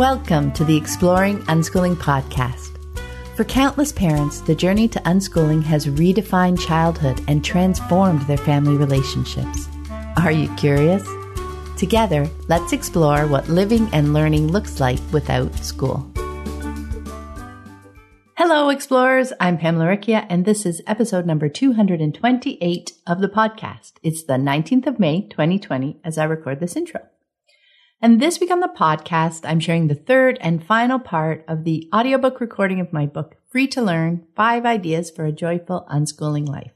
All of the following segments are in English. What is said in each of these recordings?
Welcome to the Exploring Unschooling podcast. For countless parents, the journey to unschooling has redefined childhood and transformed their family relationships. Are you curious? Together, let's explore what living and learning looks like without school. Hello, explorers. I'm Pamela Laricchia, and this is episode number 228 of the podcast. It's the 19th of May, 2020, as I record this intro. And this week on the podcast, I'm sharing the third and final part of the audiobook recording of my book, Free to Learn Five Ideas for a Joyful Unschooling Life.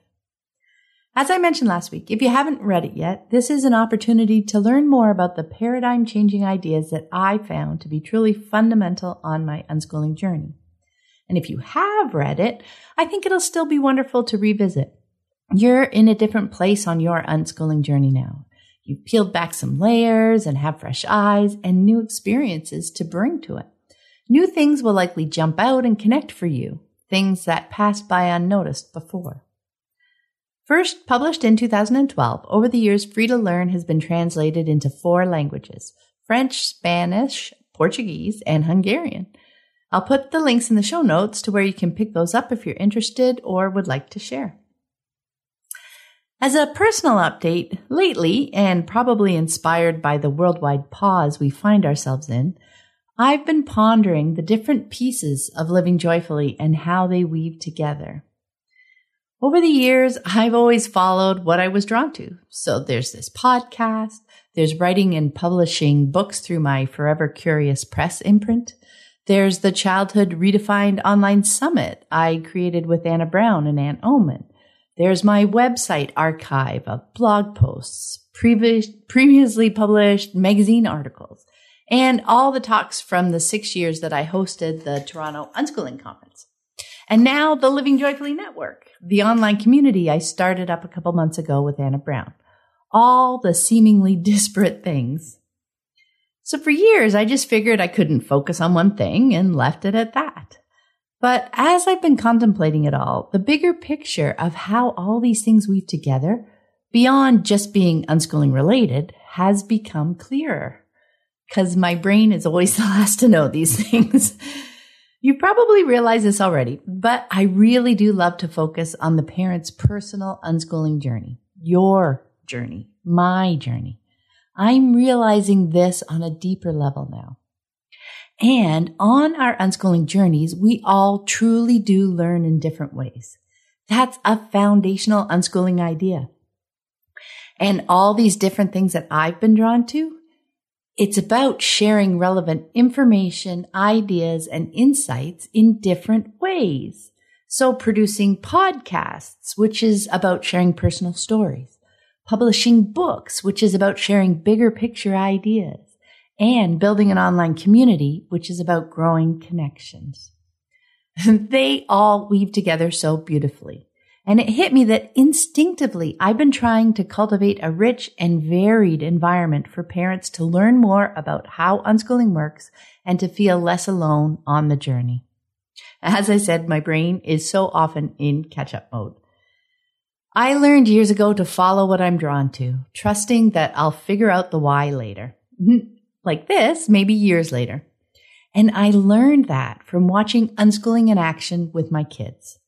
As I mentioned last week, if you haven't read it yet, this is an opportunity to learn more about the paradigm changing ideas that I found to be truly fundamental on my unschooling journey. And if you have read it, I think it'll still be wonderful to revisit. You're in a different place on your unschooling journey now. You've peeled back some layers and have fresh eyes and new experiences to bring to it. New things will likely jump out and connect for you, things that passed by unnoticed before. First published in 2012, over the years, Free to Learn has been translated into four languages French, Spanish, Portuguese, and Hungarian. I'll put the links in the show notes to where you can pick those up if you're interested or would like to share. As a personal update, lately, and probably inspired by the worldwide pause we find ourselves in, I've been pondering the different pieces of living joyfully and how they weave together. Over the years, I've always followed what I was drawn to. So there's this podcast, there's writing and publishing books through my Forever Curious Press imprint. There's the Childhood Redefined Online Summit I created with Anna Brown and Ann Ohman. There's my website archive of blog posts, previous, previously published magazine articles, and all the talks from the six years that I hosted the Toronto Unschooling Conference. And now the Living Joyfully Network, the online community I started up a couple months ago with Anna Brown. All the seemingly disparate things. So for years, I just figured I couldn't focus on one thing and left it at that. But as I've been contemplating it all, the bigger picture of how all these things weave together, beyond just being unschooling related, has become clearer. Cause my brain is always the last to know these things. You probably realize this already, but I really do love to focus on the parent's personal unschooling journey, your journey, my journey. I'm realizing this on a deeper level now. And on our unschooling journeys, we all truly do learn in different ways. That's a foundational unschooling idea. And all these different things that I've been drawn to, it's about sharing relevant information, ideas, and insights in different ways. So producing podcasts, which is about sharing personal stories, publishing books, which is about sharing bigger picture ideas, and building an online community, which is about growing connections. they all weave together so beautifully. And it hit me that instinctively I've been trying to cultivate a rich and varied environment for parents to learn more about how unschooling works and to feel less alone on the journey. As I said, my brain is so often in catch up mode. I learned years ago to follow what I'm drawn to, trusting that I'll figure out the why later. like this, maybe years later. And I learned that from watching unschooling in action with my kids.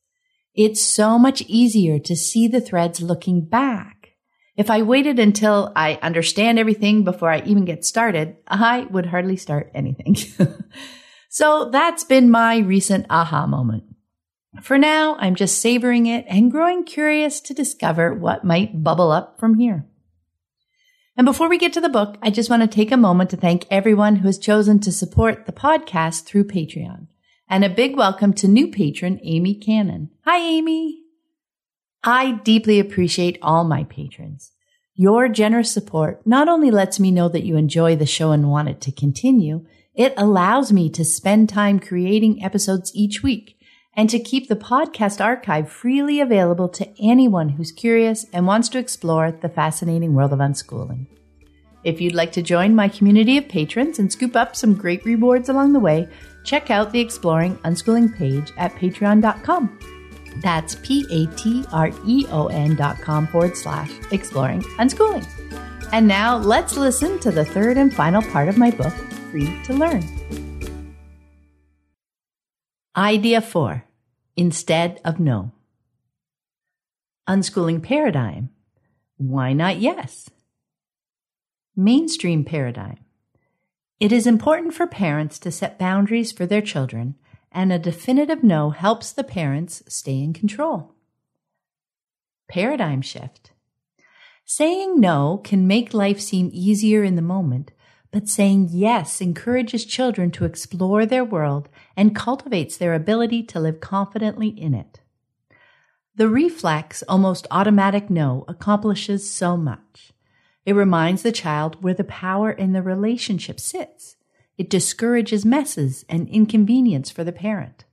It's so much easier to see the threads looking back. If I waited until I understand everything before I even get started, I would hardly start anything. so that's been my recent aha moment. For now, I'm just savoring it and growing curious to discover what might bubble up from here. And before we get to the book, I just want to take a moment to thank everyone who has chosen to support the podcast through Patreon. And a big welcome to new patron, Amy Cannon. Hi, Amy. I deeply appreciate all my patrons. Your generous support not only lets me know that you enjoy the show and want it to continue, it allows me to spend time creating episodes each week and to keep the podcast archive freely available to anyone who's curious and wants to explore the fascinating world of unschooling. If you'd like to join my community of patrons and scoop up some great rewards along the way, check out the Exploring Unschooling page at patreon.com. That's P A T R E O N dot com forward slash exploring unschooling. And now let's listen to the third and final part of my book, Free to Learn. Idea four, instead of no. Unschooling paradigm. Why not yes? Mainstream paradigm. It is important for parents to set boundaries for their children, and a definitive no helps the parents stay in control. Paradigm shift. Saying no can make life seem easier in the moment, but saying yes encourages children to explore their world and cultivates their ability to live confidently in it. The reflex, almost automatic no accomplishes so much. It reminds the child where the power in the relationship sits. It discourages messes and inconvenience for the parent.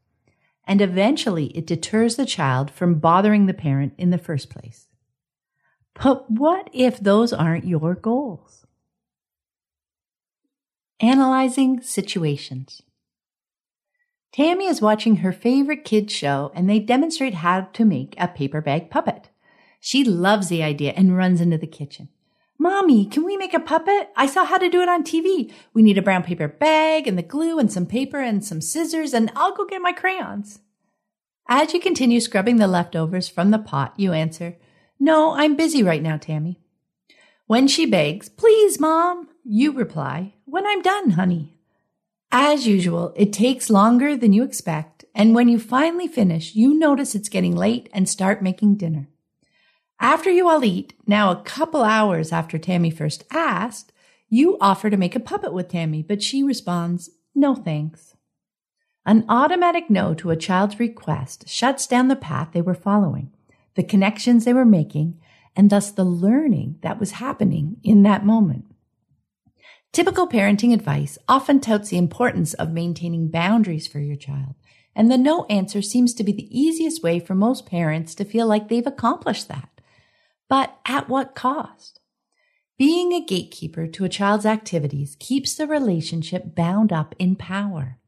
And eventually it deters the child from bothering the parent in the first place. But what if those aren't your goals? Analyzing situations. Tammy is watching her favorite kids show and they demonstrate how to make a paper bag puppet. She loves the idea and runs into the kitchen. Mommy, can we make a puppet? I saw how to do it on TV. We need a brown paper bag and the glue and some paper and some scissors and I'll go get my crayons. As you continue scrubbing the leftovers from the pot, you answer, No, I'm busy right now, Tammy. When she begs, Please, Mom, you reply, When I'm done, honey. As usual, it takes longer than you expect, and when you finally finish, you notice it's getting late and start making dinner. After you all eat, now a couple hours after Tammy first asked, you offer to make a puppet with Tammy, but she responds, no thanks. An automatic no to a child's request shuts down the path they were following, the connections they were making, and thus the learning that was happening in that moment. Typical parenting advice often touts the importance of maintaining boundaries for your child, and the no answer seems to be the easiest way for most parents to feel like they've accomplished that. But at what cost? Being a gatekeeper to a child's activities keeps the relationship bound up in power.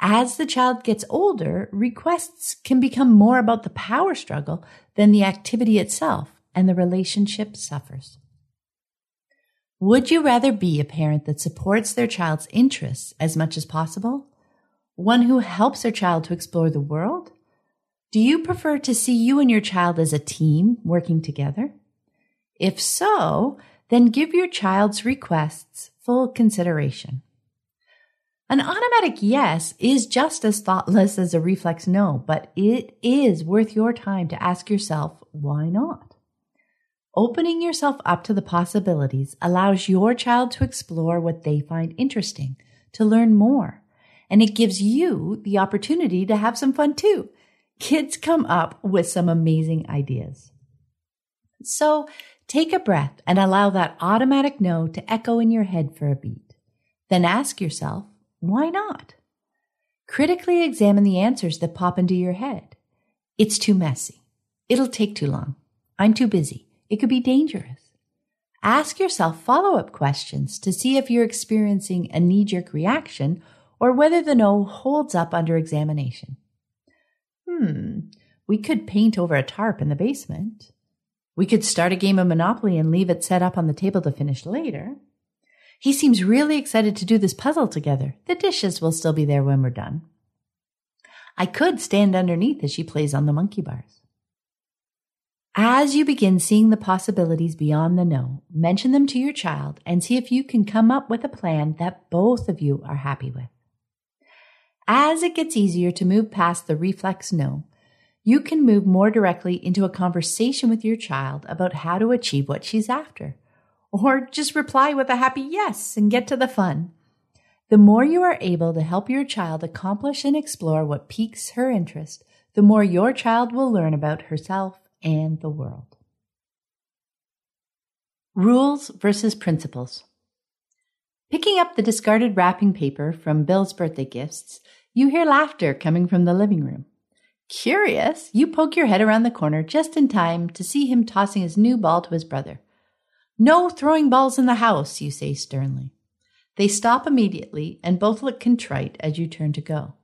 As the child gets older, requests can become more about the power struggle than the activity itself, and the relationship suffers. Would you rather be a parent that supports their child's interests as much as possible? One who helps their child to explore the world? Do you prefer to see you and your child as a team working together? If so, then give your child's requests full consideration. An automatic yes is just as thoughtless as a reflex no, but it is worth your time to ask yourself, why not? Opening yourself up to the possibilities allows your child to explore what they find interesting, to learn more, and it gives you the opportunity to have some fun too. Kids come up with some amazing ideas. So take a breath and allow that automatic no to echo in your head for a beat. Then ask yourself, why not? Critically examine the answers that pop into your head. It's too messy. It'll take too long. I'm too busy. It could be dangerous. Ask yourself follow up questions to see if you're experiencing a knee jerk reaction or whether the no holds up under examination. Hmm, we could paint over a tarp in the basement. We could start a game of Monopoly and leave it set up on the table to finish later. He seems really excited to do this puzzle together. The dishes will still be there when we're done. I could stand underneath as she plays on the monkey bars. As you begin seeing the possibilities beyond the no, mention them to your child and see if you can come up with a plan that both of you are happy with. As it gets easier to move past the reflex no, you can move more directly into a conversation with your child about how to achieve what she's after. Or just reply with a happy yes and get to the fun. The more you are able to help your child accomplish and explore what piques her interest, the more your child will learn about herself and the world. Rules versus principles. Picking up the discarded wrapping paper from Bill's birthday gifts, you hear laughter coming from the living room. Curious, you poke your head around the corner just in time to see him tossing his new ball to his brother. No throwing balls in the house, you say sternly. They stop immediately and both look contrite as you turn to go.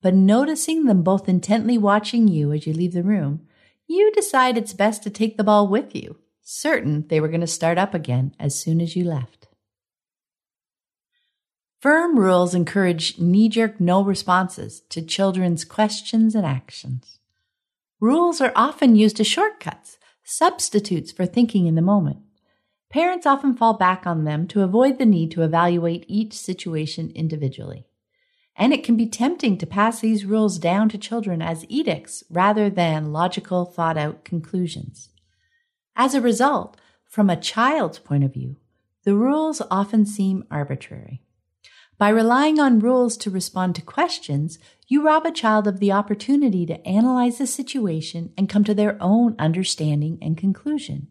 But noticing them both intently watching you as you leave the room, you decide it's best to take the ball with you, certain they were going to start up again as soon as you left. Firm rules encourage knee jerk no responses to children's questions and actions. Rules are often used as shortcuts, substitutes for thinking in the moment. Parents often fall back on them to avoid the need to evaluate each situation individually. And it can be tempting to pass these rules down to children as edicts rather than logical, thought out conclusions. As a result, from a child's point of view, the rules often seem arbitrary. By relying on rules to respond to questions, you rob a child of the opportunity to analyze the situation and come to their own understanding and conclusion.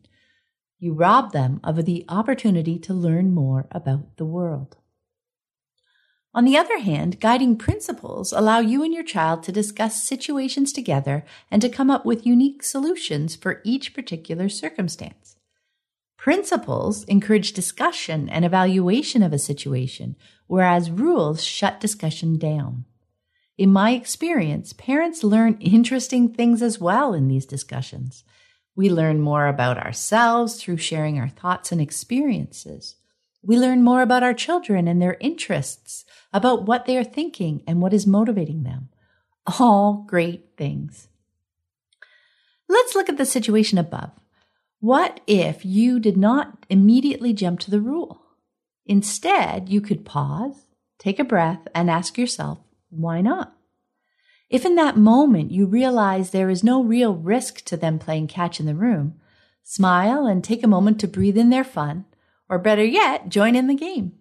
You rob them of the opportunity to learn more about the world. On the other hand, guiding principles allow you and your child to discuss situations together and to come up with unique solutions for each particular circumstance. Principles encourage discussion and evaluation of a situation, whereas rules shut discussion down. In my experience, parents learn interesting things as well in these discussions. We learn more about ourselves through sharing our thoughts and experiences. We learn more about our children and their interests, about what they are thinking and what is motivating them. All great things. Let's look at the situation above. What if you did not immediately jump to the rule? Instead, you could pause, take a breath, and ask yourself, why not? If in that moment you realize there is no real risk to them playing catch in the room, smile and take a moment to breathe in their fun, or better yet, join in the game.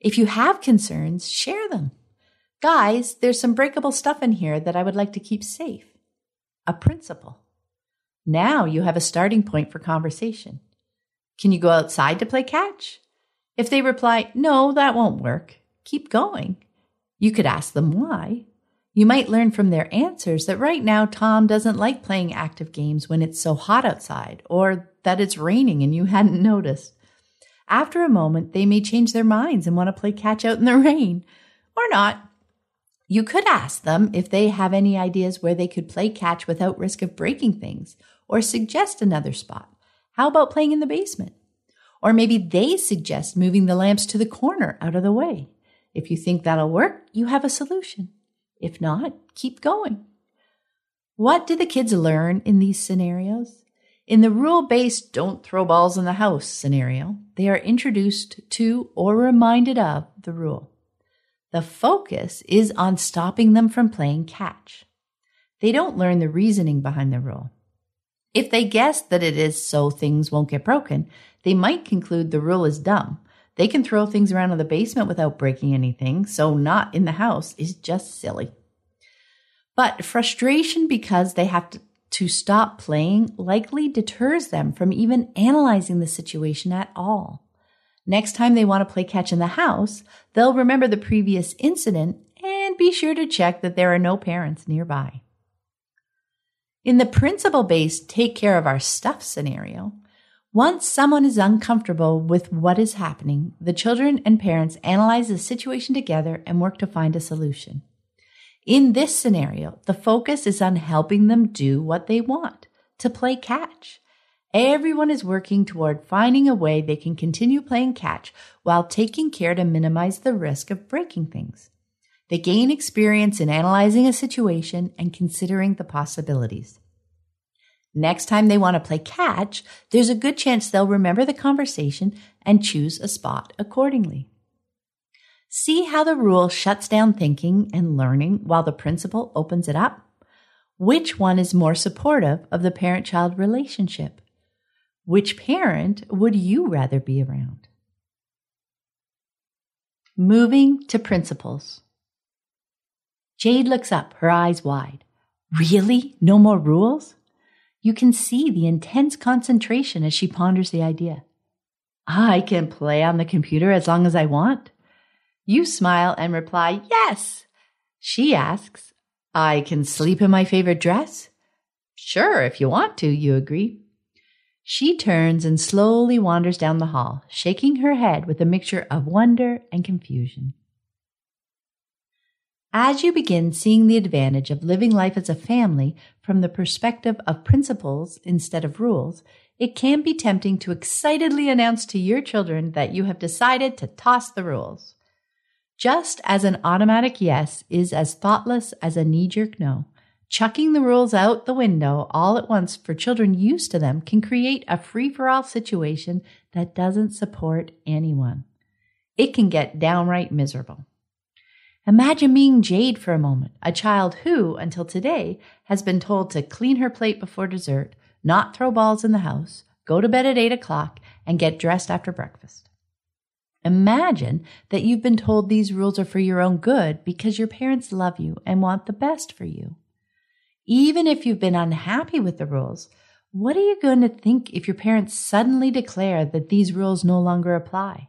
If you have concerns, share them. Guys, there's some breakable stuff in here that I would like to keep safe. A principle. Now you have a starting point for conversation. Can you go outside to play catch? If they reply, no, that won't work, keep going. You could ask them why. You might learn from their answers that right now Tom doesn't like playing active games when it's so hot outside or that it's raining and you hadn't noticed. After a moment, they may change their minds and want to play catch out in the rain or not. You could ask them if they have any ideas where they could play catch without risk of breaking things or suggest another spot. How about playing in the basement? Or maybe they suggest moving the lamps to the corner out of the way. If you think that'll work, you have a solution. If not, keep going. What do the kids learn in these scenarios? In the rule based don't throw balls in the house scenario, they are introduced to or reminded of the rule. The focus is on stopping them from playing catch. They don't learn the reasoning behind the rule. If they guess that it is so things won't get broken, they might conclude the rule is dumb. They can throw things around in the basement without breaking anything, so not in the house is just silly. But frustration because they have to, to stop playing likely deters them from even analyzing the situation at all. Next time they want to play catch in the house, they'll remember the previous incident and be sure to check that there are no parents nearby. In the principle based take care of our stuff scenario, once someone is uncomfortable with what is happening, the children and parents analyze the situation together and work to find a solution. In this scenario, the focus is on helping them do what they want to play catch. Everyone is working toward finding a way they can continue playing catch while taking care to minimize the risk of breaking things. They gain experience in analyzing a situation and considering the possibilities. Next time they want to play catch, there's a good chance they'll remember the conversation and choose a spot accordingly. See how the rule shuts down thinking and learning while the principle opens it up? Which one is more supportive of the parent child relationship? Which parent would you rather be around? Moving to principles. Jade looks up, her eyes wide. Really? No more rules? You can see the intense concentration as she ponders the idea. I can play on the computer as long as I want. You smile and reply, Yes. She asks, I can sleep in my favorite dress? Sure, if you want to, you agree. She turns and slowly wanders down the hall, shaking her head with a mixture of wonder and confusion. As you begin seeing the advantage of living life as a family from the perspective of principles instead of rules, it can be tempting to excitedly announce to your children that you have decided to toss the rules. Just as an automatic yes is as thoughtless as a knee jerk no, chucking the rules out the window all at once for children used to them can create a free for all situation that doesn't support anyone. It can get downright miserable. Imagine being Jade for a moment, a child who, until today, has been told to clean her plate before dessert, not throw balls in the house, go to bed at 8 o'clock, and get dressed after breakfast. Imagine that you've been told these rules are for your own good because your parents love you and want the best for you. Even if you've been unhappy with the rules, what are you going to think if your parents suddenly declare that these rules no longer apply?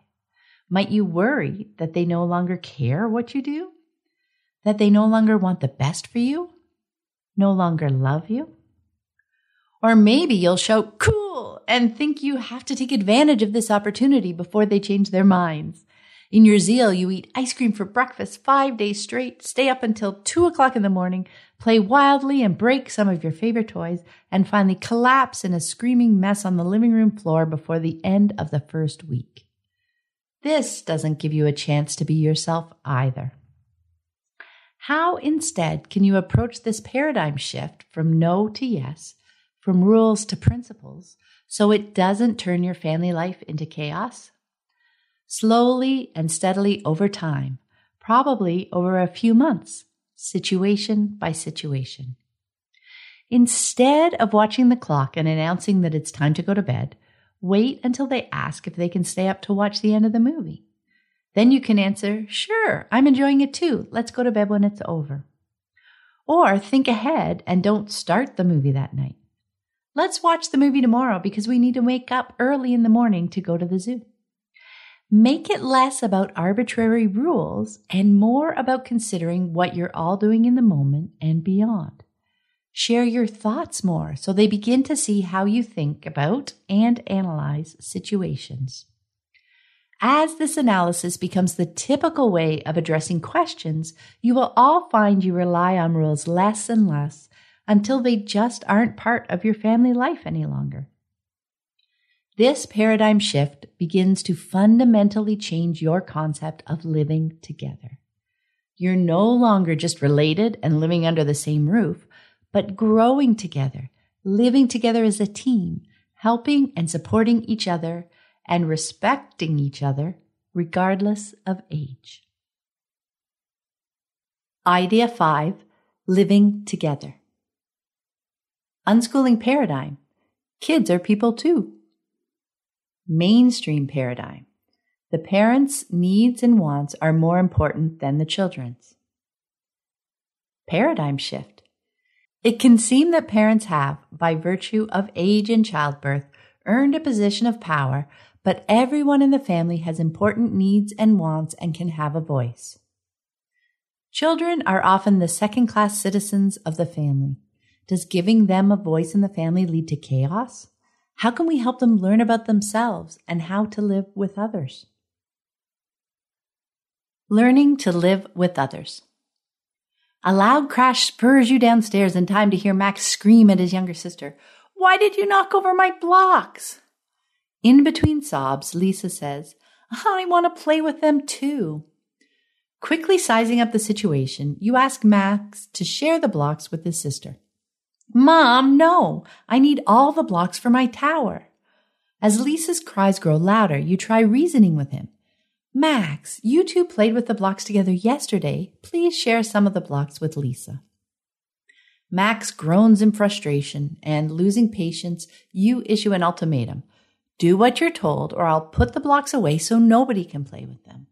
Might you worry that they no longer care what you do? That they no longer want the best for you? No longer love you? Or maybe you'll shout cool and think you have to take advantage of this opportunity before they change their minds. In your zeal, you eat ice cream for breakfast five days straight, stay up until two o'clock in the morning, play wildly and break some of your favorite toys, and finally collapse in a screaming mess on the living room floor before the end of the first week. This doesn't give you a chance to be yourself either. How instead can you approach this paradigm shift from no to yes, from rules to principles, so it doesn't turn your family life into chaos? Slowly and steadily over time, probably over a few months, situation by situation. Instead of watching the clock and announcing that it's time to go to bed, Wait until they ask if they can stay up to watch the end of the movie. Then you can answer, Sure, I'm enjoying it too. Let's go to bed when it's over. Or think ahead and don't start the movie that night. Let's watch the movie tomorrow because we need to wake up early in the morning to go to the zoo. Make it less about arbitrary rules and more about considering what you're all doing in the moment and beyond. Share your thoughts more so they begin to see how you think about and analyze situations. As this analysis becomes the typical way of addressing questions, you will all find you rely on rules less and less until they just aren't part of your family life any longer. This paradigm shift begins to fundamentally change your concept of living together. You're no longer just related and living under the same roof, but growing together, living together as a team, helping and supporting each other, and respecting each other regardless of age. Idea 5 Living Together. Unschooling paradigm. Kids are people too. Mainstream paradigm. The parents' needs and wants are more important than the children's. Paradigm shift. It can seem that parents have, by virtue of age and childbirth, earned a position of power, but everyone in the family has important needs and wants and can have a voice. Children are often the second class citizens of the family. Does giving them a voice in the family lead to chaos? How can we help them learn about themselves and how to live with others? Learning to live with others. A loud crash spurs you downstairs in time to hear Max scream at his younger sister, Why did you knock over my blocks? In between sobs, Lisa says, I want to play with them too. Quickly sizing up the situation, you ask Max to share the blocks with his sister. Mom, no, I need all the blocks for my tower. As Lisa's cries grow louder, you try reasoning with him. Max, you two played with the blocks together yesterday. Please share some of the blocks with Lisa. Max groans in frustration and losing patience, you issue an ultimatum. Do what you're told or I'll put the blocks away so nobody can play with them.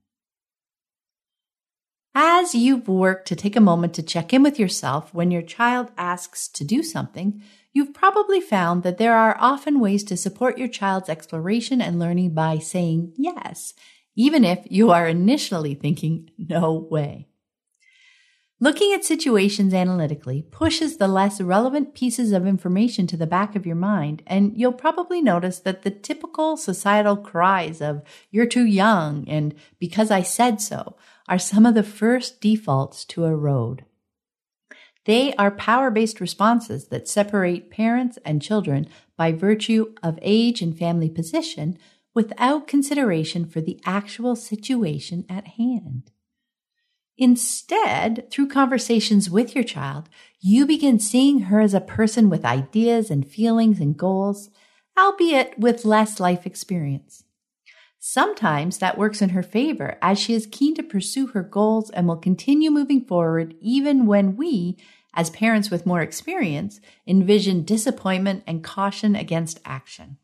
As you've worked to take a moment to check in with yourself when your child asks to do something, you've probably found that there are often ways to support your child's exploration and learning by saying yes even if you are initially thinking, no way. Looking at situations analytically pushes the less relevant pieces of information to the back of your mind, and you'll probably notice that the typical societal cries of, you're too young and because I said so, are some of the first defaults to erode. They are power based responses that separate parents and children by virtue of age and family position without consideration for the actual situation at hand. Instead, through conversations with your child, you begin seeing her as a person with ideas and feelings and goals, albeit with less life experience. Sometimes that works in her favor as she is keen to pursue her goals and will continue moving forward even when we, as parents with more experience, envision disappointment and caution against action.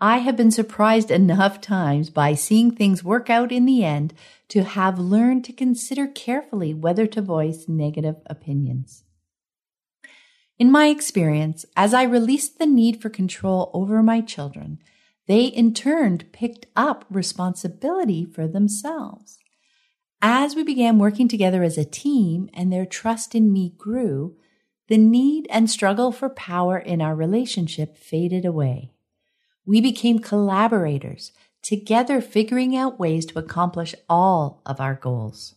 I have been surprised enough times by seeing things work out in the end to have learned to consider carefully whether to voice negative opinions. In my experience, as I released the need for control over my children, they in turn picked up responsibility for themselves. As we began working together as a team and their trust in me grew, the need and struggle for power in our relationship faded away. We became collaborators, together figuring out ways to accomplish all of our goals.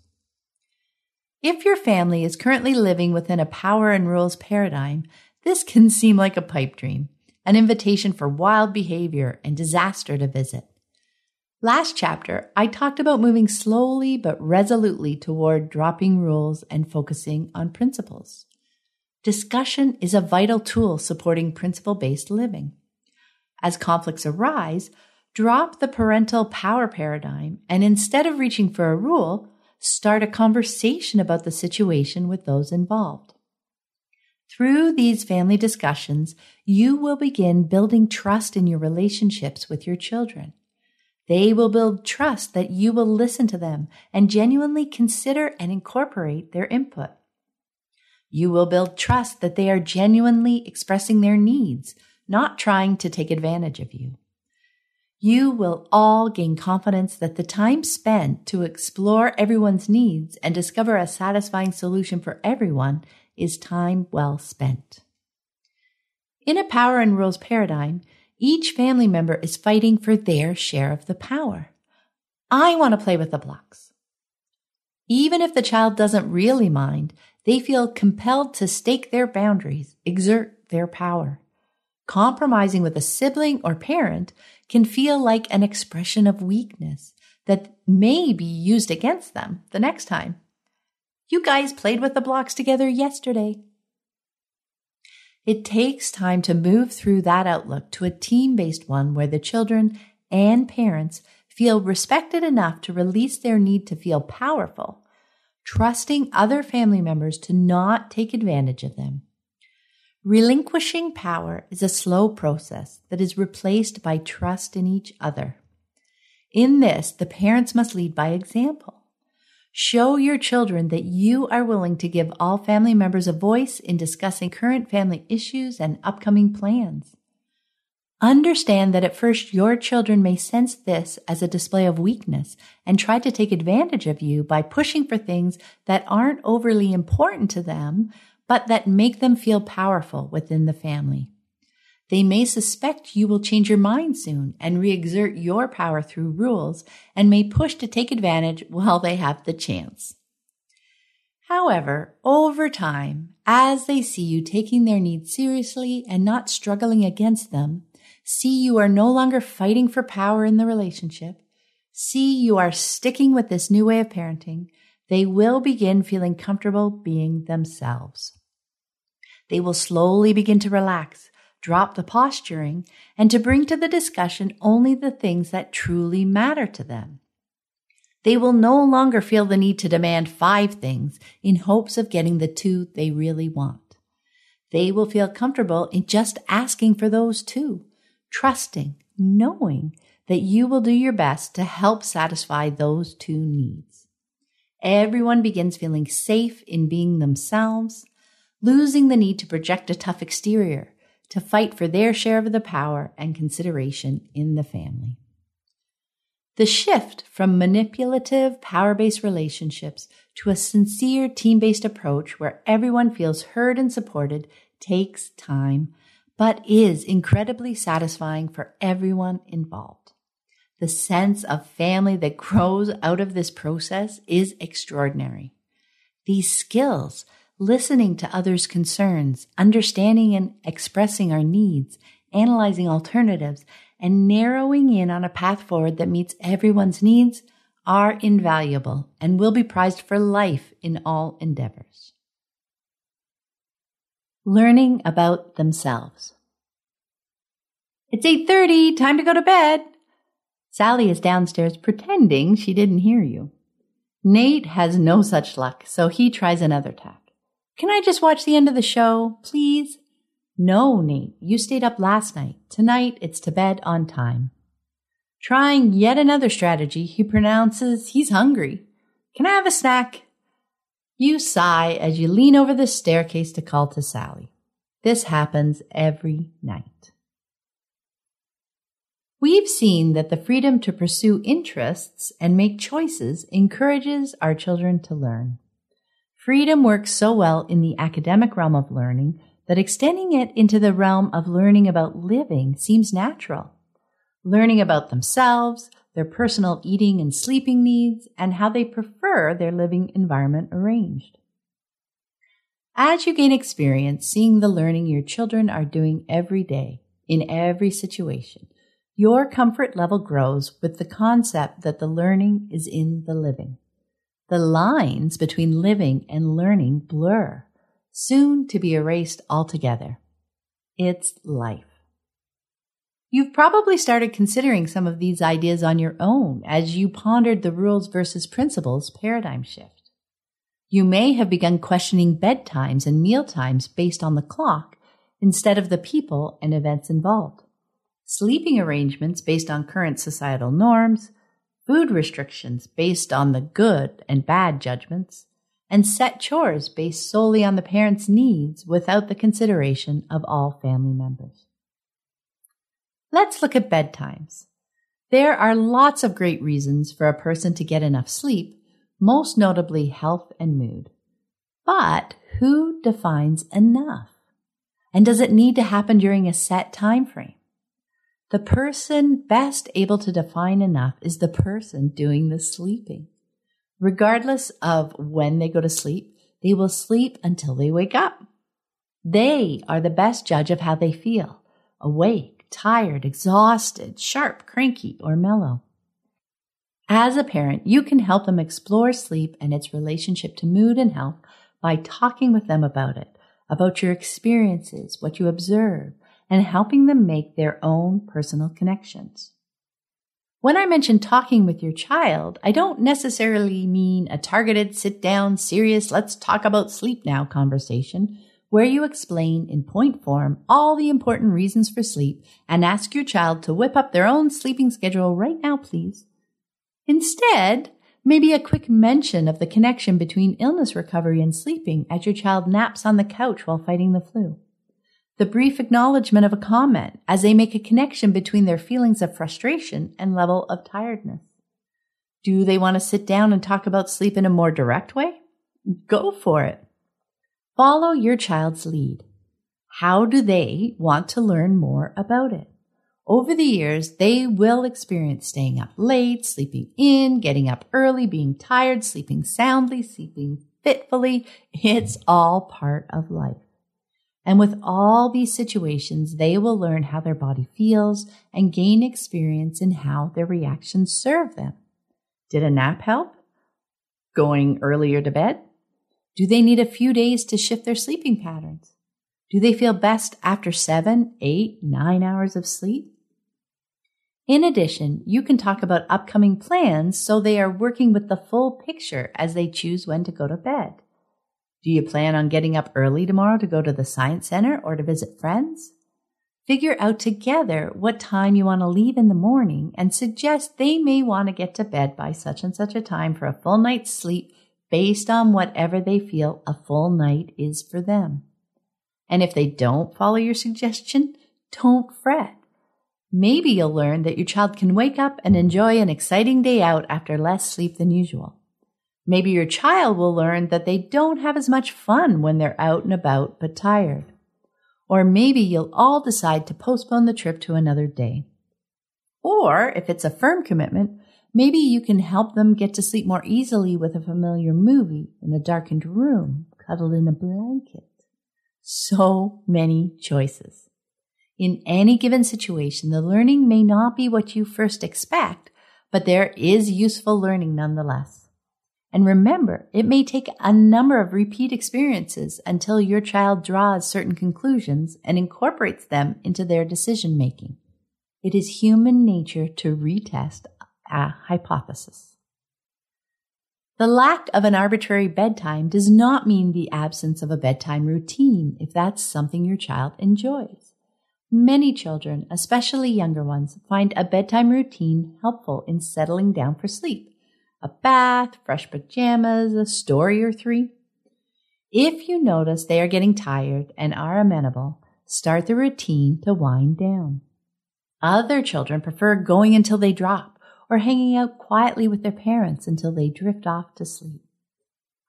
If your family is currently living within a power and rules paradigm, this can seem like a pipe dream an invitation for wild behavior and disaster to visit. Last chapter, I talked about moving slowly but resolutely toward dropping rules and focusing on principles. Discussion is a vital tool supporting principle based living. As conflicts arise, drop the parental power paradigm and instead of reaching for a rule, start a conversation about the situation with those involved. Through these family discussions, you will begin building trust in your relationships with your children. They will build trust that you will listen to them and genuinely consider and incorporate their input. You will build trust that they are genuinely expressing their needs, not trying to take advantage of you. You will all gain confidence that the time spent to explore everyone's needs and discover a satisfying solution for everyone is time well spent. In a power and rules paradigm, each family member is fighting for their share of the power. I want to play with the blocks. Even if the child doesn't really mind, they feel compelled to stake their boundaries, exert their power. Compromising with a sibling or parent can feel like an expression of weakness that may be used against them the next time. You guys played with the blocks together yesterday. It takes time to move through that outlook to a team based one where the children and parents feel respected enough to release their need to feel powerful, trusting other family members to not take advantage of them. Relinquishing power is a slow process that is replaced by trust in each other. In this, the parents must lead by example. Show your children that you are willing to give all family members a voice in discussing current family issues and upcoming plans. Understand that at first your children may sense this as a display of weakness and try to take advantage of you by pushing for things that aren't overly important to them, but that make them feel powerful within the family. They may suspect you will change your mind soon and re-exert your power through rules and may push to take advantage while they have the chance. However, over time, as they see you taking their needs seriously and not struggling against them, see you are no longer fighting for power in the relationship, see you are sticking with this new way of parenting, they will begin feeling comfortable being themselves. They will slowly begin to relax drop the posturing, and to bring to the discussion only the things that truly matter to them. They will no longer feel the need to demand five things in hopes of getting the two they really want. They will feel comfortable in just asking for those two, trusting, knowing that you will do your best to help satisfy those two needs. Everyone begins feeling safe in being themselves, losing the need to project a tough exterior, to fight for their share of the power and consideration in the family. The shift from manipulative, power based relationships to a sincere, team based approach where everyone feels heard and supported takes time, but is incredibly satisfying for everyone involved. The sense of family that grows out of this process is extraordinary. These skills listening to others' concerns, understanding and expressing our needs, analyzing alternatives, and narrowing in on a path forward that meets everyone's needs are invaluable and will be prized for life in all endeavors. Learning about themselves. It's 8:30, time to go to bed. Sally is downstairs pretending she didn't hear you. Nate has no such luck, so he tries another tack. Can I just watch the end of the show, please? No, Nate, you stayed up last night. Tonight it's to bed on time. Trying yet another strategy, he pronounces he's hungry. Can I have a snack? You sigh as you lean over the staircase to call to Sally. This happens every night. We've seen that the freedom to pursue interests and make choices encourages our children to learn. Freedom works so well in the academic realm of learning that extending it into the realm of learning about living seems natural. Learning about themselves, their personal eating and sleeping needs, and how they prefer their living environment arranged. As you gain experience seeing the learning your children are doing every day, in every situation, your comfort level grows with the concept that the learning is in the living. The lines between living and learning blur, soon to be erased altogether. It's life. You've probably started considering some of these ideas on your own as you pondered the rules versus principles paradigm shift. You may have begun questioning bedtimes and meal times based on the clock instead of the people and events involved. Sleeping arrangements based on current societal norms, food restrictions based on the good and bad judgments, and set chores based solely on the parents' needs without the consideration of all family members. Let's look at bedtimes. There are lots of great reasons for a person to get enough sleep, most notably health and mood. But who defines enough? And does it need to happen during a set time frame? The person best able to define enough is the person doing the sleeping. Regardless of when they go to sleep, they will sleep until they wake up. They are the best judge of how they feel awake, tired, exhausted, sharp, cranky, or mellow. As a parent, you can help them explore sleep and its relationship to mood and health by talking with them about it, about your experiences, what you observe, and helping them make their own personal connections. When I mention talking with your child, I don't necessarily mean a targeted sit down, serious, let's talk about sleep now conversation where you explain in point form all the important reasons for sleep and ask your child to whip up their own sleeping schedule right now, please. Instead, maybe a quick mention of the connection between illness recovery and sleeping as your child naps on the couch while fighting the flu the brief acknowledgement of a comment as they make a connection between their feelings of frustration and level of tiredness. Do they want to sit down and talk about sleep in a more direct way? Go for it. Follow your child's lead. How do they want to learn more about it? Over the years, they will experience staying up late, sleeping in, getting up early, being tired, sleeping soundly, sleeping fitfully. It's all part of life. And with all these situations, they will learn how their body feels and gain experience in how their reactions serve them. Did a nap help? Going earlier to bed? Do they need a few days to shift their sleeping patterns? Do they feel best after seven, eight, nine hours of sleep? In addition, you can talk about upcoming plans so they are working with the full picture as they choose when to go to bed. Do you plan on getting up early tomorrow to go to the science center or to visit friends? Figure out together what time you want to leave in the morning and suggest they may want to get to bed by such and such a time for a full night's sleep based on whatever they feel a full night is for them. And if they don't follow your suggestion, don't fret. Maybe you'll learn that your child can wake up and enjoy an exciting day out after less sleep than usual. Maybe your child will learn that they don't have as much fun when they're out and about but tired. Or maybe you'll all decide to postpone the trip to another day. Or if it's a firm commitment, maybe you can help them get to sleep more easily with a familiar movie in a darkened room, cuddled in a blanket. So many choices. In any given situation, the learning may not be what you first expect, but there is useful learning nonetheless. And remember, it may take a number of repeat experiences until your child draws certain conclusions and incorporates them into their decision making. It is human nature to retest a hypothesis. The lack of an arbitrary bedtime does not mean the absence of a bedtime routine if that's something your child enjoys. Many children, especially younger ones, find a bedtime routine helpful in settling down for sleep. A bath, fresh pajamas, a story or three. If you notice they are getting tired and are amenable, start the routine to wind down. Other children prefer going until they drop or hanging out quietly with their parents until they drift off to sleep.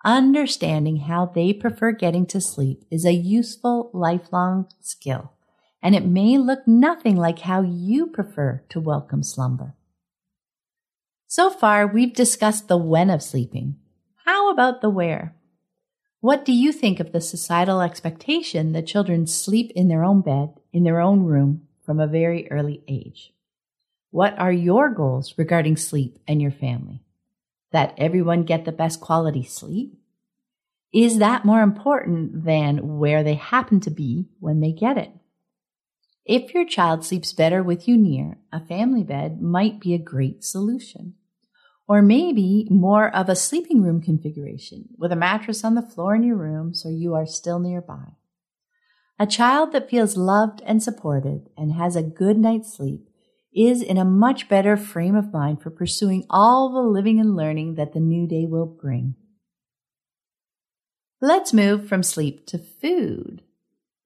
Understanding how they prefer getting to sleep is a useful lifelong skill, and it may look nothing like how you prefer to welcome slumber. So far, we've discussed the when of sleeping. How about the where? What do you think of the societal expectation that children sleep in their own bed, in their own room, from a very early age? What are your goals regarding sleep and your family? That everyone get the best quality sleep? Is that more important than where they happen to be when they get it? If your child sleeps better with you near, a family bed might be a great solution. Or maybe more of a sleeping room configuration with a mattress on the floor in your room so you are still nearby. A child that feels loved and supported and has a good night's sleep is in a much better frame of mind for pursuing all the living and learning that the new day will bring. Let's move from sleep to food.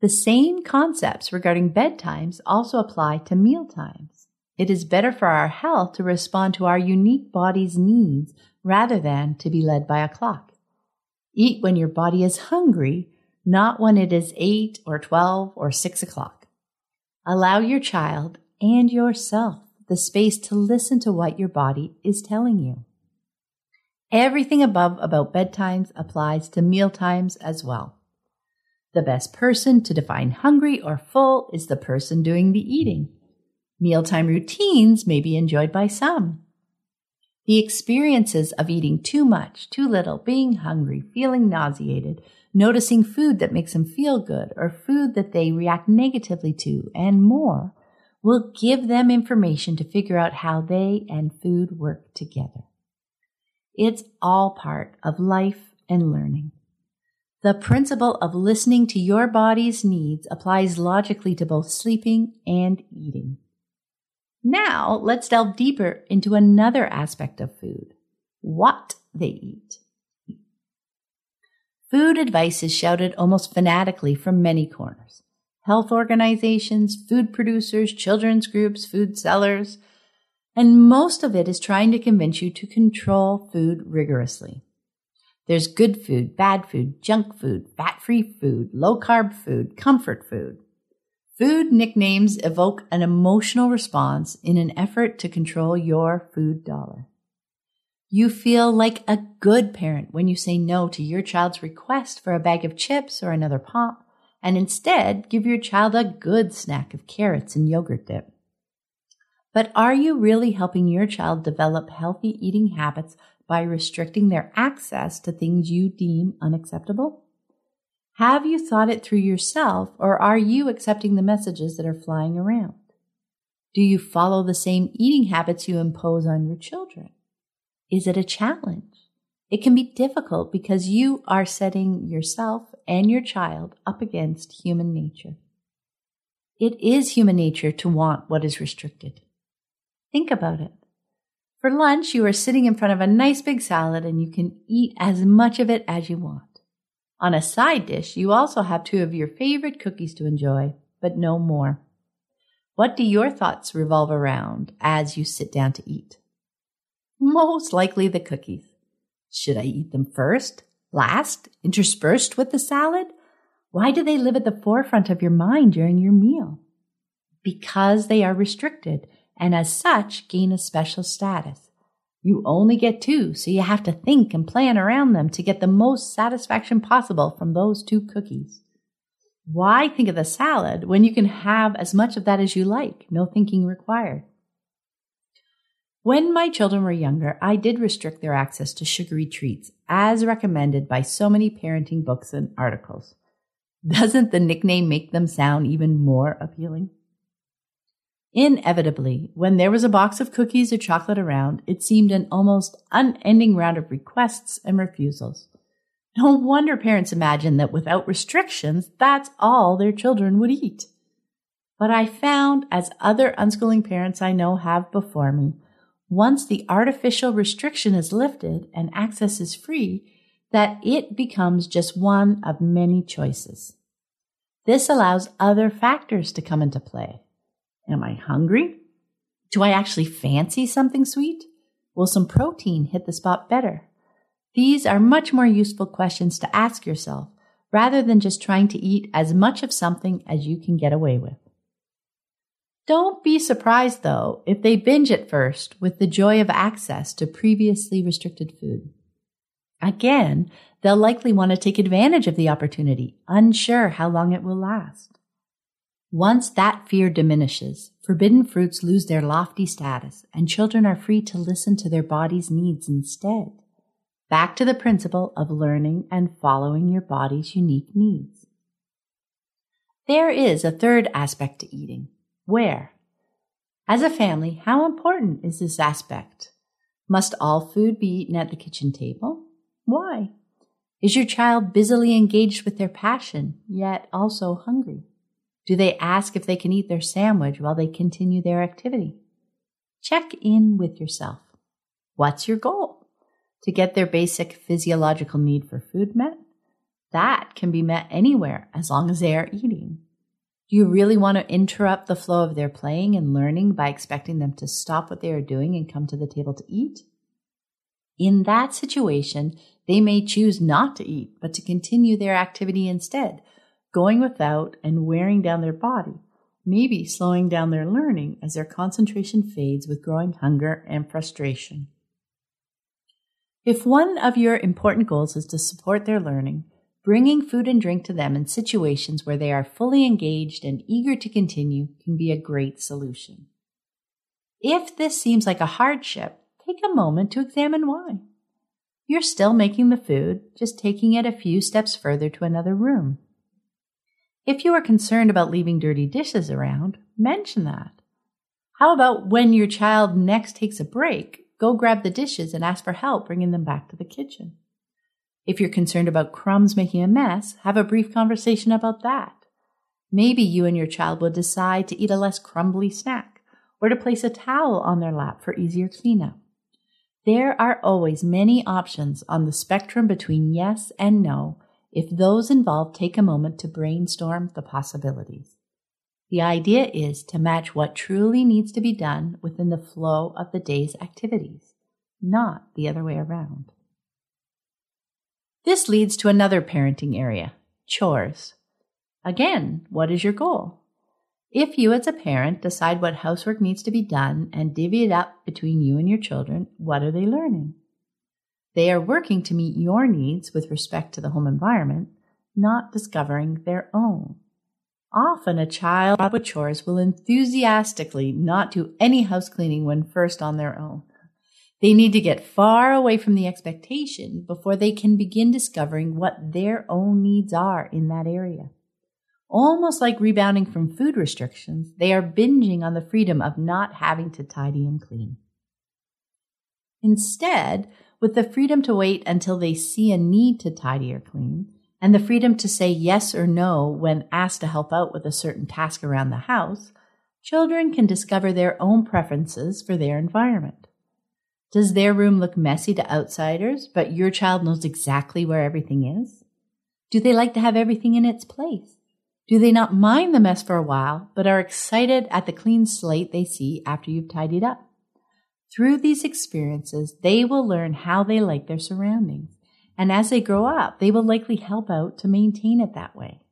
The same concepts regarding bedtimes also apply to meal times. It is better for our health to respond to our unique body's needs rather than to be led by a clock. Eat when your body is hungry, not when it is 8 or 12 or 6 o'clock. Allow your child and yourself the space to listen to what your body is telling you. Everything above about bedtimes applies to meal times as well. The best person to define hungry or full is the person doing the eating. Mealtime routines may be enjoyed by some. The experiences of eating too much, too little, being hungry, feeling nauseated, noticing food that makes them feel good or food that they react negatively to, and more will give them information to figure out how they and food work together. It's all part of life and learning. The principle of listening to your body's needs applies logically to both sleeping and eating. Now let's delve deeper into another aspect of food, what they eat. Food advice is shouted almost fanatically from many corners health organizations, food producers, children's groups, food sellers, and most of it is trying to convince you to control food rigorously. There's good food, bad food, junk food, fat free food, low carb food, comfort food. Food nicknames evoke an emotional response in an effort to control your food dollar. You feel like a good parent when you say no to your child's request for a bag of chips or another pop and instead give your child a good snack of carrots and yogurt dip. But are you really helping your child develop healthy eating habits by restricting their access to things you deem unacceptable? Have you thought it through yourself or are you accepting the messages that are flying around? Do you follow the same eating habits you impose on your children? Is it a challenge? It can be difficult because you are setting yourself and your child up against human nature. It is human nature to want what is restricted. Think about it. For lunch, you are sitting in front of a nice big salad and you can eat as much of it as you want. On a side dish, you also have two of your favorite cookies to enjoy, but no more. What do your thoughts revolve around as you sit down to eat? Most likely the cookies. Should I eat them first, last, interspersed with the salad? Why do they live at the forefront of your mind during your meal? Because they are restricted and as such gain a special status. You only get two, so you have to think and plan around them to get the most satisfaction possible from those two cookies. Why think of the salad when you can have as much of that as you like, no thinking required? When my children were younger, I did restrict their access to sugary treats, as recommended by so many parenting books and articles. Doesn't the nickname make them sound even more appealing? Inevitably, when there was a box of cookies or chocolate around, it seemed an almost unending round of requests and refusals. No wonder parents imagine that without restrictions, that's all their children would eat. But I found, as other unschooling parents I know have before me, once the artificial restriction is lifted and access is free, that it becomes just one of many choices. This allows other factors to come into play. Am I hungry? Do I actually fancy something sweet? Will some protein hit the spot better? These are much more useful questions to ask yourself rather than just trying to eat as much of something as you can get away with. Don't be surprised, though, if they binge at first with the joy of access to previously restricted food. Again, they'll likely want to take advantage of the opportunity, unsure how long it will last. Once that fear diminishes, forbidden fruits lose their lofty status and children are free to listen to their body's needs instead. Back to the principle of learning and following your body's unique needs. There is a third aspect to eating where? As a family, how important is this aspect? Must all food be eaten at the kitchen table? Why? Is your child busily engaged with their passion, yet also hungry? Do they ask if they can eat their sandwich while they continue their activity? Check in with yourself. What's your goal? To get their basic physiological need for food met? That can be met anywhere as long as they are eating. Do you really want to interrupt the flow of their playing and learning by expecting them to stop what they are doing and come to the table to eat? In that situation, they may choose not to eat, but to continue their activity instead, going without and wearing down their body, maybe slowing down their learning as their concentration fades with growing hunger and frustration. If one of your important goals is to support their learning, Bringing food and drink to them in situations where they are fully engaged and eager to continue can be a great solution. If this seems like a hardship, take a moment to examine why. You're still making the food, just taking it a few steps further to another room. If you are concerned about leaving dirty dishes around, mention that. How about when your child next takes a break, go grab the dishes and ask for help bringing them back to the kitchen? If you're concerned about crumbs making a mess, have a brief conversation about that. Maybe you and your child will decide to eat a less crumbly snack or to place a towel on their lap for easier cleanup. There are always many options on the spectrum between yes and no if those involved take a moment to brainstorm the possibilities. The idea is to match what truly needs to be done within the flow of the day's activities, not the other way around. This leads to another parenting area chores. Again, what is your goal? If you, as a parent, decide what housework needs to be done and divvy it up between you and your children, what are they learning? They are working to meet your needs with respect to the home environment, not discovering their own. Often a child with chores will enthusiastically not do any house cleaning when first on their own. They need to get far away from the expectation before they can begin discovering what their own needs are in that area. Almost like rebounding from food restrictions, they are binging on the freedom of not having to tidy and clean. Instead, with the freedom to wait until they see a need to tidy or clean, and the freedom to say yes or no when asked to help out with a certain task around the house, children can discover their own preferences for their environment. Does their room look messy to outsiders, but your child knows exactly where everything is? Do they like to have everything in its place? Do they not mind the mess for a while, but are excited at the clean slate they see after you've tidied up? Through these experiences, they will learn how they like their surroundings. And as they grow up, they will likely help out to maintain it that way.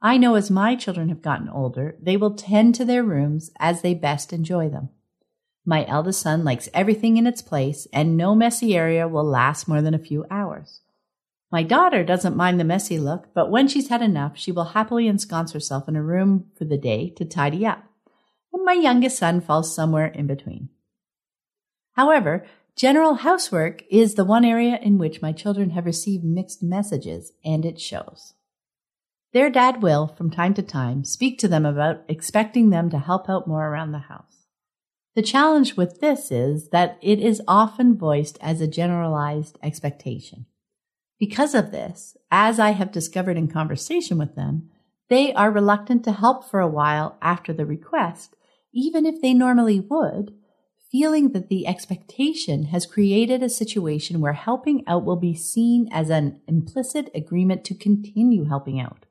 I know as my children have gotten older, they will tend to their rooms as they best enjoy them. My eldest son likes everything in its place, and no messy area will last more than a few hours. My daughter doesn't mind the messy look, but when she's had enough, she will happily ensconce herself in a room for the day to tidy up. And my youngest son falls somewhere in between. However, general housework is the one area in which my children have received mixed messages, and it shows. Their dad will, from time to time, speak to them about expecting them to help out more around the house. The challenge with this is that it is often voiced as a generalized expectation. Because of this, as I have discovered in conversation with them, they are reluctant to help for a while after the request, even if they normally would, feeling that the expectation has created a situation where helping out will be seen as an implicit agreement to continue helping out,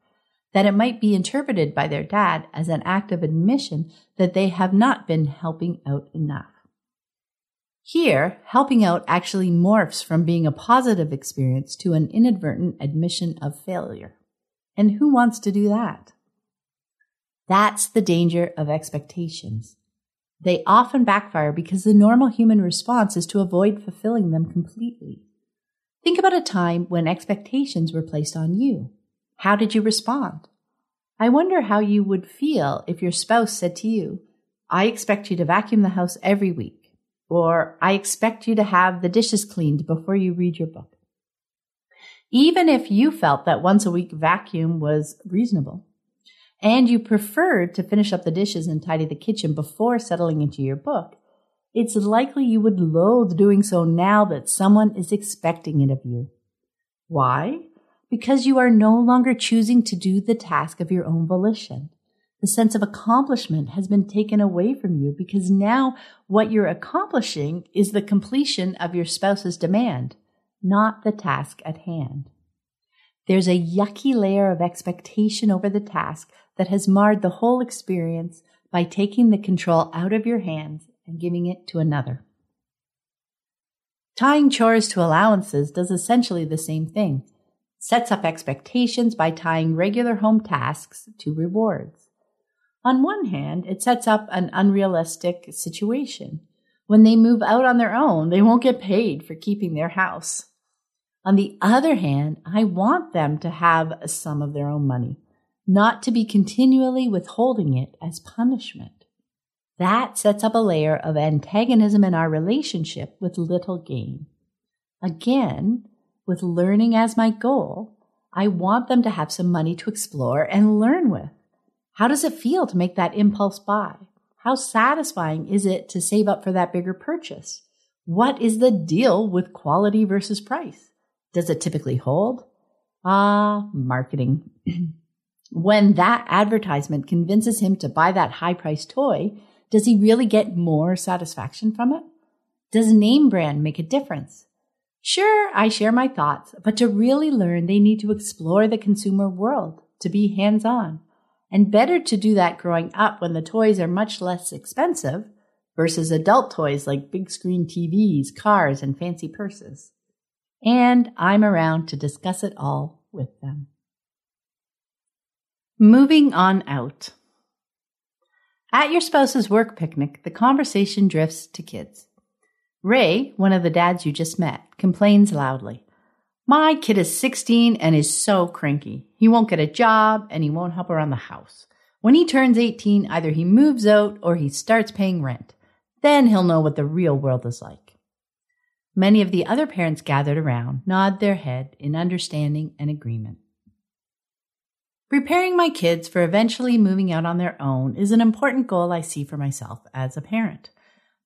that it might be interpreted by their dad as an act of admission that they have not been helping out enough. Here, helping out actually morphs from being a positive experience to an inadvertent admission of failure. And who wants to do that? That's the danger of expectations. They often backfire because the normal human response is to avoid fulfilling them completely. Think about a time when expectations were placed on you. How did you respond? I wonder how you would feel if your spouse said to you, I expect you to vacuum the house every week, or I expect you to have the dishes cleaned before you read your book. Even if you felt that once a week vacuum was reasonable, and you preferred to finish up the dishes and tidy the kitchen before settling into your book, it's likely you would loathe doing so now that someone is expecting it of you. Why? Because you are no longer choosing to do the task of your own volition. The sense of accomplishment has been taken away from you because now what you're accomplishing is the completion of your spouse's demand, not the task at hand. There's a yucky layer of expectation over the task that has marred the whole experience by taking the control out of your hands and giving it to another. Tying chores to allowances does essentially the same thing. Sets up expectations by tying regular home tasks to rewards. On one hand, it sets up an unrealistic situation. When they move out on their own, they won't get paid for keeping their house. On the other hand, I want them to have some of their own money, not to be continually withholding it as punishment. That sets up a layer of antagonism in our relationship with little gain. Again, with learning as my goal, I want them to have some money to explore and learn with. How does it feel to make that impulse buy? How satisfying is it to save up for that bigger purchase? What is the deal with quality versus price? Does it typically hold? Ah, marketing. when that advertisement convinces him to buy that high priced toy, does he really get more satisfaction from it? Does name brand make a difference? Sure, I share my thoughts, but to really learn, they need to explore the consumer world, to be hands on. And better to do that growing up when the toys are much less expensive versus adult toys like big screen TVs, cars, and fancy purses and I'm around to discuss it all with them. Moving on out. At your spouse's work picnic, the conversation drifts to kids. Ray, one of the dads you just met, complains loudly. My kid is 16 and is so cranky. He won't get a job and he won't help around the house. When he turns 18, either he moves out or he starts paying rent. Then he'll know what the real world is like. Many of the other parents gathered around nod their head in understanding and agreement. Preparing my kids for eventually moving out on their own is an important goal I see for myself as a parent.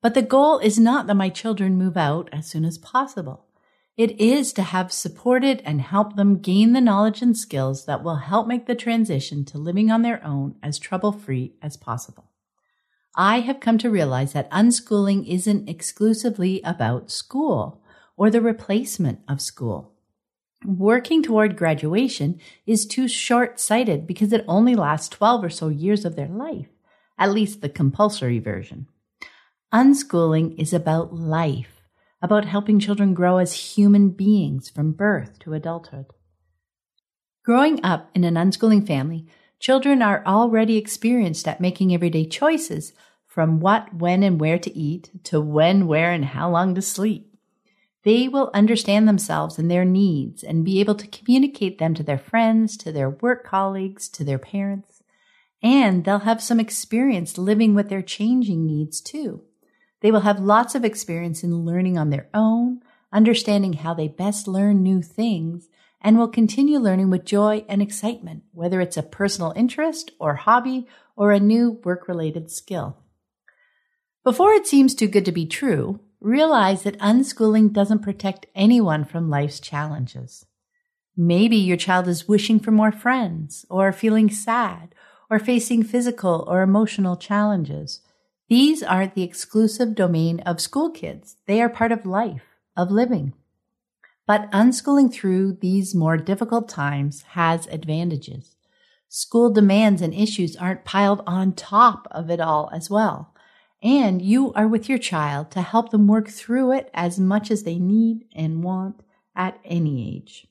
But the goal is not that my children move out as soon as possible. It is to have supported and help them gain the knowledge and skills that will help make the transition to living on their own as trouble free as possible. I have come to realize that unschooling isn't exclusively about school or the replacement of school. Working toward graduation is too short sighted because it only lasts 12 or so years of their life, at least the compulsory version. Unschooling is about life, about helping children grow as human beings from birth to adulthood. Growing up in an unschooling family Children are already experienced at making everyday choices from what, when, and where to eat to when, where, and how long to sleep. They will understand themselves and their needs and be able to communicate them to their friends, to their work colleagues, to their parents. And they'll have some experience living with their changing needs too. They will have lots of experience in learning on their own, understanding how they best learn new things, and will continue learning with joy and excitement, whether it's a personal interest or hobby or a new work related skill. Before it seems too good to be true, realize that unschooling doesn't protect anyone from life's challenges. Maybe your child is wishing for more friends or feeling sad or facing physical or emotional challenges. These aren't the exclusive domain of school kids. They are part of life, of living. But unschooling through these more difficult times has advantages. School demands and issues aren't piled on top of it all as well. And you are with your child to help them work through it as much as they need and want at any age.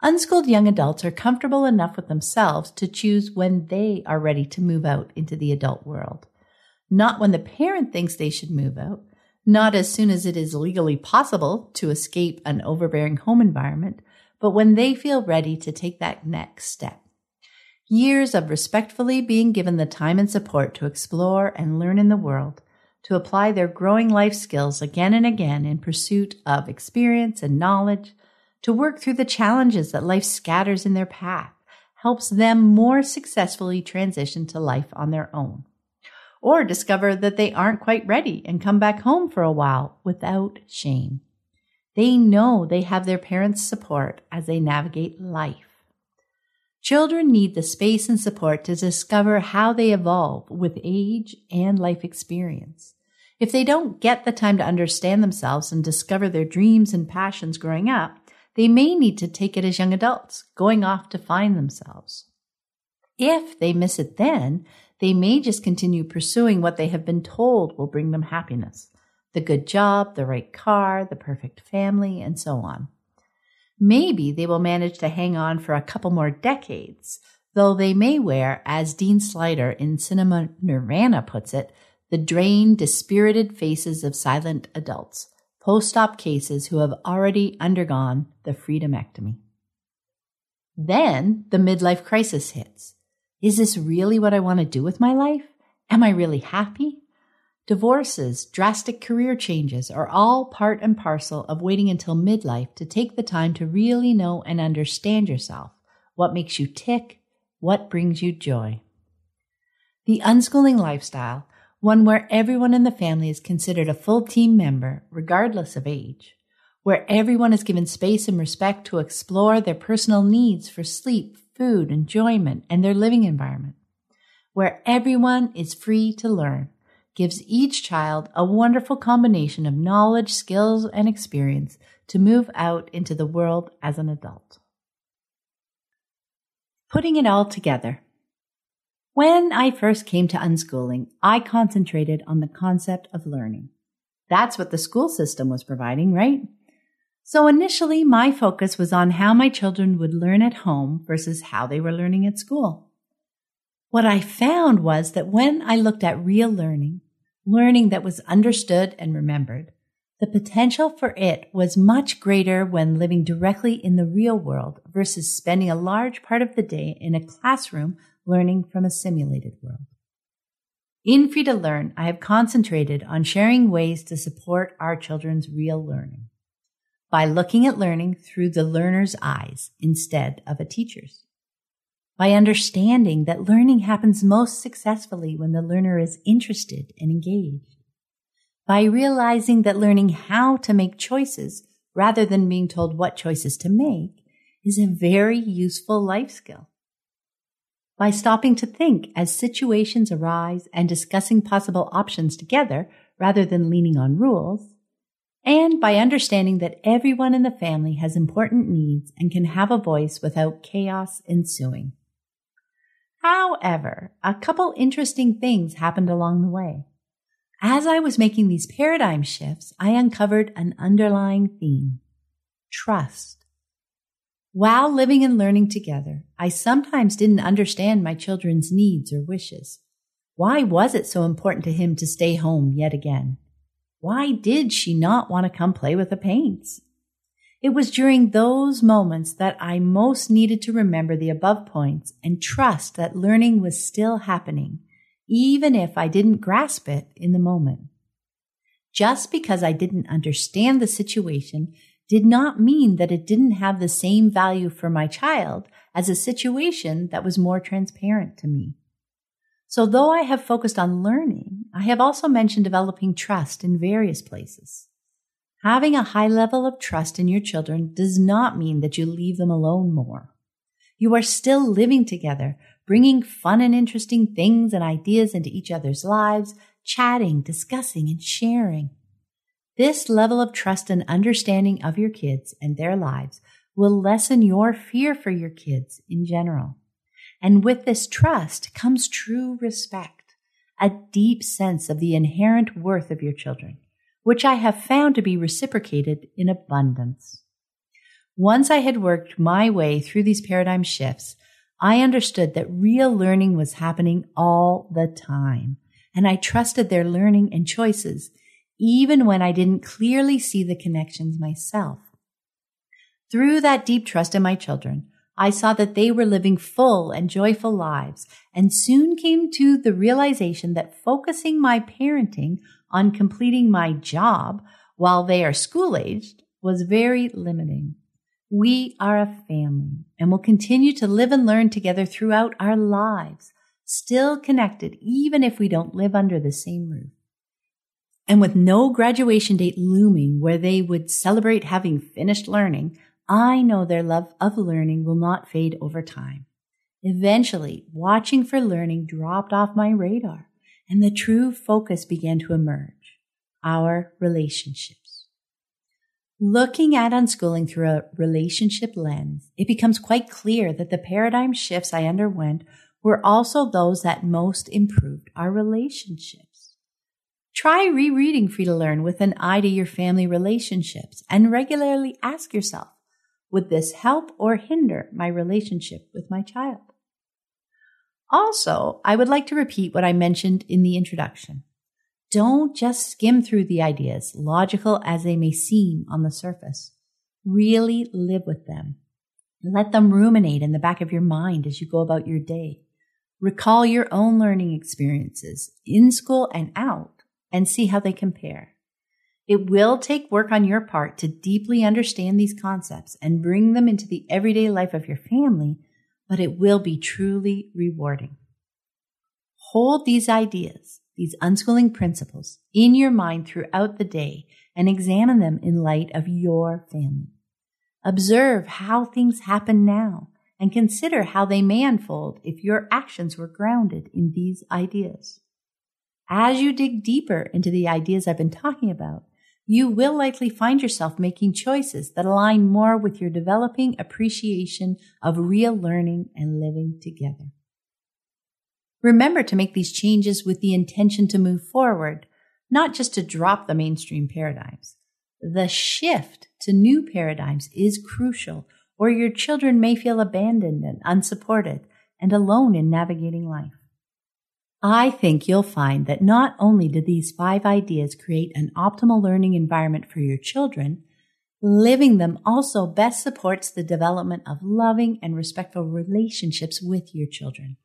Unschooled young adults are comfortable enough with themselves to choose when they are ready to move out into the adult world. Not when the parent thinks they should move out, not as soon as it is legally possible to escape an overbearing home environment, but when they feel ready to take that next step. Years of respectfully being given the time and support to explore and learn in the world, to apply their growing life skills again and again in pursuit of experience and knowledge, to work through the challenges that life scatters in their path, helps them more successfully transition to life on their own or discover that they aren't quite ready and come back home for a while without shame. They know they have their parents' support as they navigate life. Children need the space and support to discover how they evolve with age and life experience. If they don't get the time to understand themselves and discover their dreams and passions growing up, they may need to take it as young adults, going off to find themselves. If they miss it then, they may just continue pursuing what they have been told will bring them happiness the good job, the right car, the perfect family, and so on. Maybe they will manage to hang on for a couple more decades, though they may wear, as Dean Sluyter in Cinema Nirvana puts it, the drained, dispirited faces of silent adults, post op cases who have already undergone the freedomectomy. Then the midlife crisis hits. Is this really what I want to do with my life? Am I really happy? Divorces, drastic career changes are all part and parcel of waiting until midlife to take the time to really know and understand yourself, what makes you tick, what brings you joy. The unschooling lifestyle, one where everyone in the family is considered a full team member, regardless of age, where everyone is given space and respect to explore their personal needs for sleep, food, enjoyment, and their living environment, where everyone is free to learn, gives each child a wonderful combination of knowledge, skills, and experience to move out into the world as an adult. Putting it all together. When I first came to unschooling, I concentrated on the concept of learning. That's what the school system was providing, right? So initially, my focus was on how my children would learn at home versus how they were learning at school. What I found was that when I looked at real learning, learning that was understood and remembered, the potential for it was much greater when living directly in the real world versus spending a large part of the day in a classroom learning from a simulated world. In Free to Learn, I have concentrated on sharing ways to support our children's real learning by looking at learning through the learner's eyes instead of a teacher's. By understanding that learning happens most successfully when the learner is interested and engaged. By realizing that learning how to make choices rather than being told what choices to make is a very useful life skill. By stopping to think as situations arise and discussing possible options together rather than leaning on rules, and by understanding that everyone in the family has important needs and can have a voice without chaos ensuing. However, a couple interesting things happened along the way. As I was making these paradigm shifts, I uncovered an underlying theme trust. While living and learning together, I sometimes didn't understand my children's needs or wishes. Why was it so important to him to stay home yet again? Why did she not want to come play with the paints? It was during those moments that I most needed to remember the above points and trust that learning was still happening, even if I didn't grasp it in the moment. Just because I didn't understand the situation did not mean that it didn't have the same value for my child as a situation that was more transparent to me. So though I have focused on learning, I have also mentioned developing trust in various places. Having a high level of trust in your children does not mean that you leave them alone more. You are still living together, bringing fun and interesting things and ideas into each other's lives, chatting, discussing, and sharing. This level of trust and understanding of your kids and their lives will lessen your fear for your kids in general. And with this trust comes true respect, a deep sense of the inherent worth of your children, which I have found to be reciprocated in abundance. Once I had worked my way through these paradigm shifts, I understood that real learning was happening all the time, and I trusted their learning and choices, even when I didn't clearly see the connections myself. Through that deep trust in my children, I saw that they were living full and joyful lives and soon came to the realization that focusing my parenting on completing my job while they are school aged was very limiting. We are a family and will continue to live and learn together throughout our lives, still connected even if we don't live under the same roof. And with no graduation date looming where they would celebrate having finished learning, I know their love of learning will not fade over time. Eventually, watching for learning dropped off my radar and the true focus began to emerge. Our relationships. Looking at unschooling through a relationship lens, it becomes quite clear that the paradigm shifts I underwent were also those that most improved our relationships. Try rereading Free to Learn with an eye to your family relationships and regularly ask yourself, would this help or hinder my relationship with my child? Also, I would like to repeat what I mentioned in the introduction. Don't just skim through the ideas, logical as they may seem on the surface. Really live with them. Let them ruminate in the back of your mind as you go about your day. Recall your own learning experiences in school and out and see how they compare. It will take work on your part to deeply understand these concepts and bring them into the everyday life of your family, but it will be truly rewarding. Hold these ideas, these unschooling principles, in your mind throughout the day and examine them in light of your family. Observe how things happen now and consider how they may unfold if your actions were grounded in these ideas. As you dig deeper into the ideas I've been talking about, you will likely find yourself making choices that align more with your developing appreciation of real learning and living together. Remember to make these changes with the intention to move forward, not just to drop the mainstream paradigms. The shift to new paradigms is crucial, or your children may feel abandoned and unsupported and alone in navigating life. I think you'll find that not only do these five ideas create an optimal learning environment for your children, living them also best supports the development of loving and respectful relationships with your children.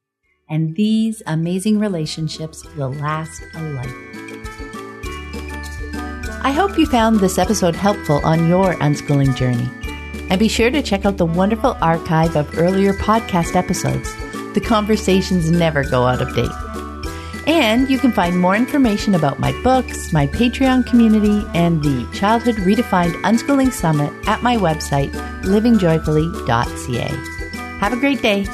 And these amazing relationships will last a life. I hope you found this episode helpful on your unschooling journey. And be sure to check out the wonderful archive of earlier podcast episodes. The conversations never go out of date. And you can find more information about my books, my Patreon community, and the Childhood Redefined Unschooling Summit at my website, livingjoyfully.ca. Have a great day.